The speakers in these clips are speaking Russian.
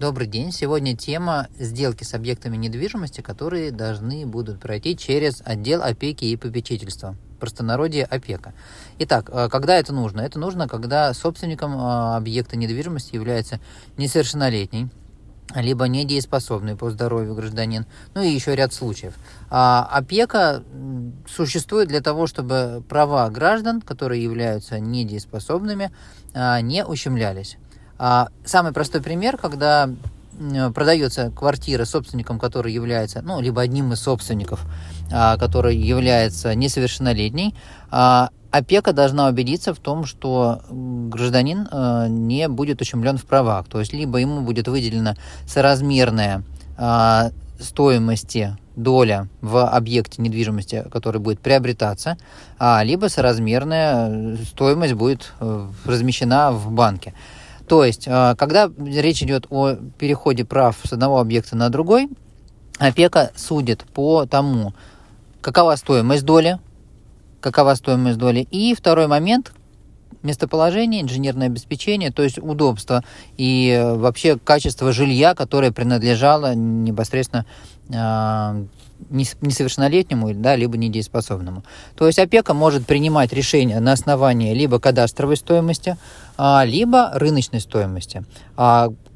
Добрый день. Сегодня тема сделки с объектами недвижимости, которые должны будут пройти через отдел опеки и попечительства. Простонародье опека. Итак, э, когда это нужно? Это нужно, когда собственником э, объекта недвижимости является несовершеннолетний, либо недееспособный по здоровью гражданин, ну и еще ряд случаев. А опека существует для того, чтобы права граждан, которые являются недееспособными, а, не ущемлялись. А, самый простой пример, когда продается квартира собственником, который является, ну, либо одним из собственников, а, который является несовершеннолетний, а, опека должна убедиться в том, что гражданин не будет ущемлен в правах. То есть, либо ему будет выделена соразмерная стоимости доля в объекте недвижимости, который будет приобретаться, либо соразмерная стоимость будет э, размещена в банке. То есть, а, когда речь идет о переходе прав с одного объекта на другой, опека судит по тому, какова стоимость доли, какова стоимость доли. И второй момент, местоположение, инженерное обеспечение, то есть удобство и э, вообще качество жилья, которое принадлежало непосредственно а, несовершеннолетнему, да, либо недееспособному. То есть опека может принимать решения на основании либо кадастровой стоимости, а, либо рыночной стоимости.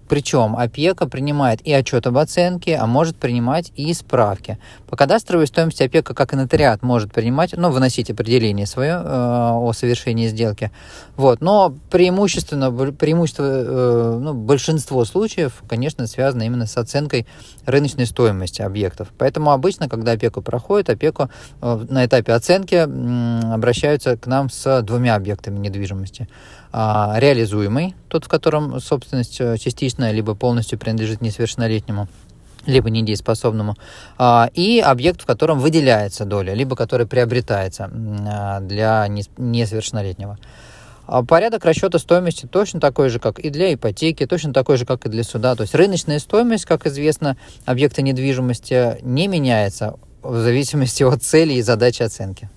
Причем опека принимает и отчет об оценке, а может принимать и справки. По кадастровой стоимости опека, как и нотариат, может принимать, ну, выносить определение свое э, о совершении сделки. Вот. Но преимущественно, преимущество, э, ну, большинство случаев, конечно, связано именно с оценкой рыночной стоимости объектов. Поэтому обычно, когда опеку проходит, опеку э, на этапе оценки э, обращаются к нам с двумя объектами недвижимости. Э, реализуемый, тот, в котором собственность э, частичная либо полностью принадлежит несовершеннолетнему, либо недееспособному, а, и объект, в котором выделяется доля, либо который приобретается а, для несовершеннолетнего. А порядок расчета стоимости точно такой же, как и для ипотеки, точно такой же, как и для суда. То есть рыночная стоимость, как известно, объекта недвижимости не меняется в зависимости от цели и задачи оценки.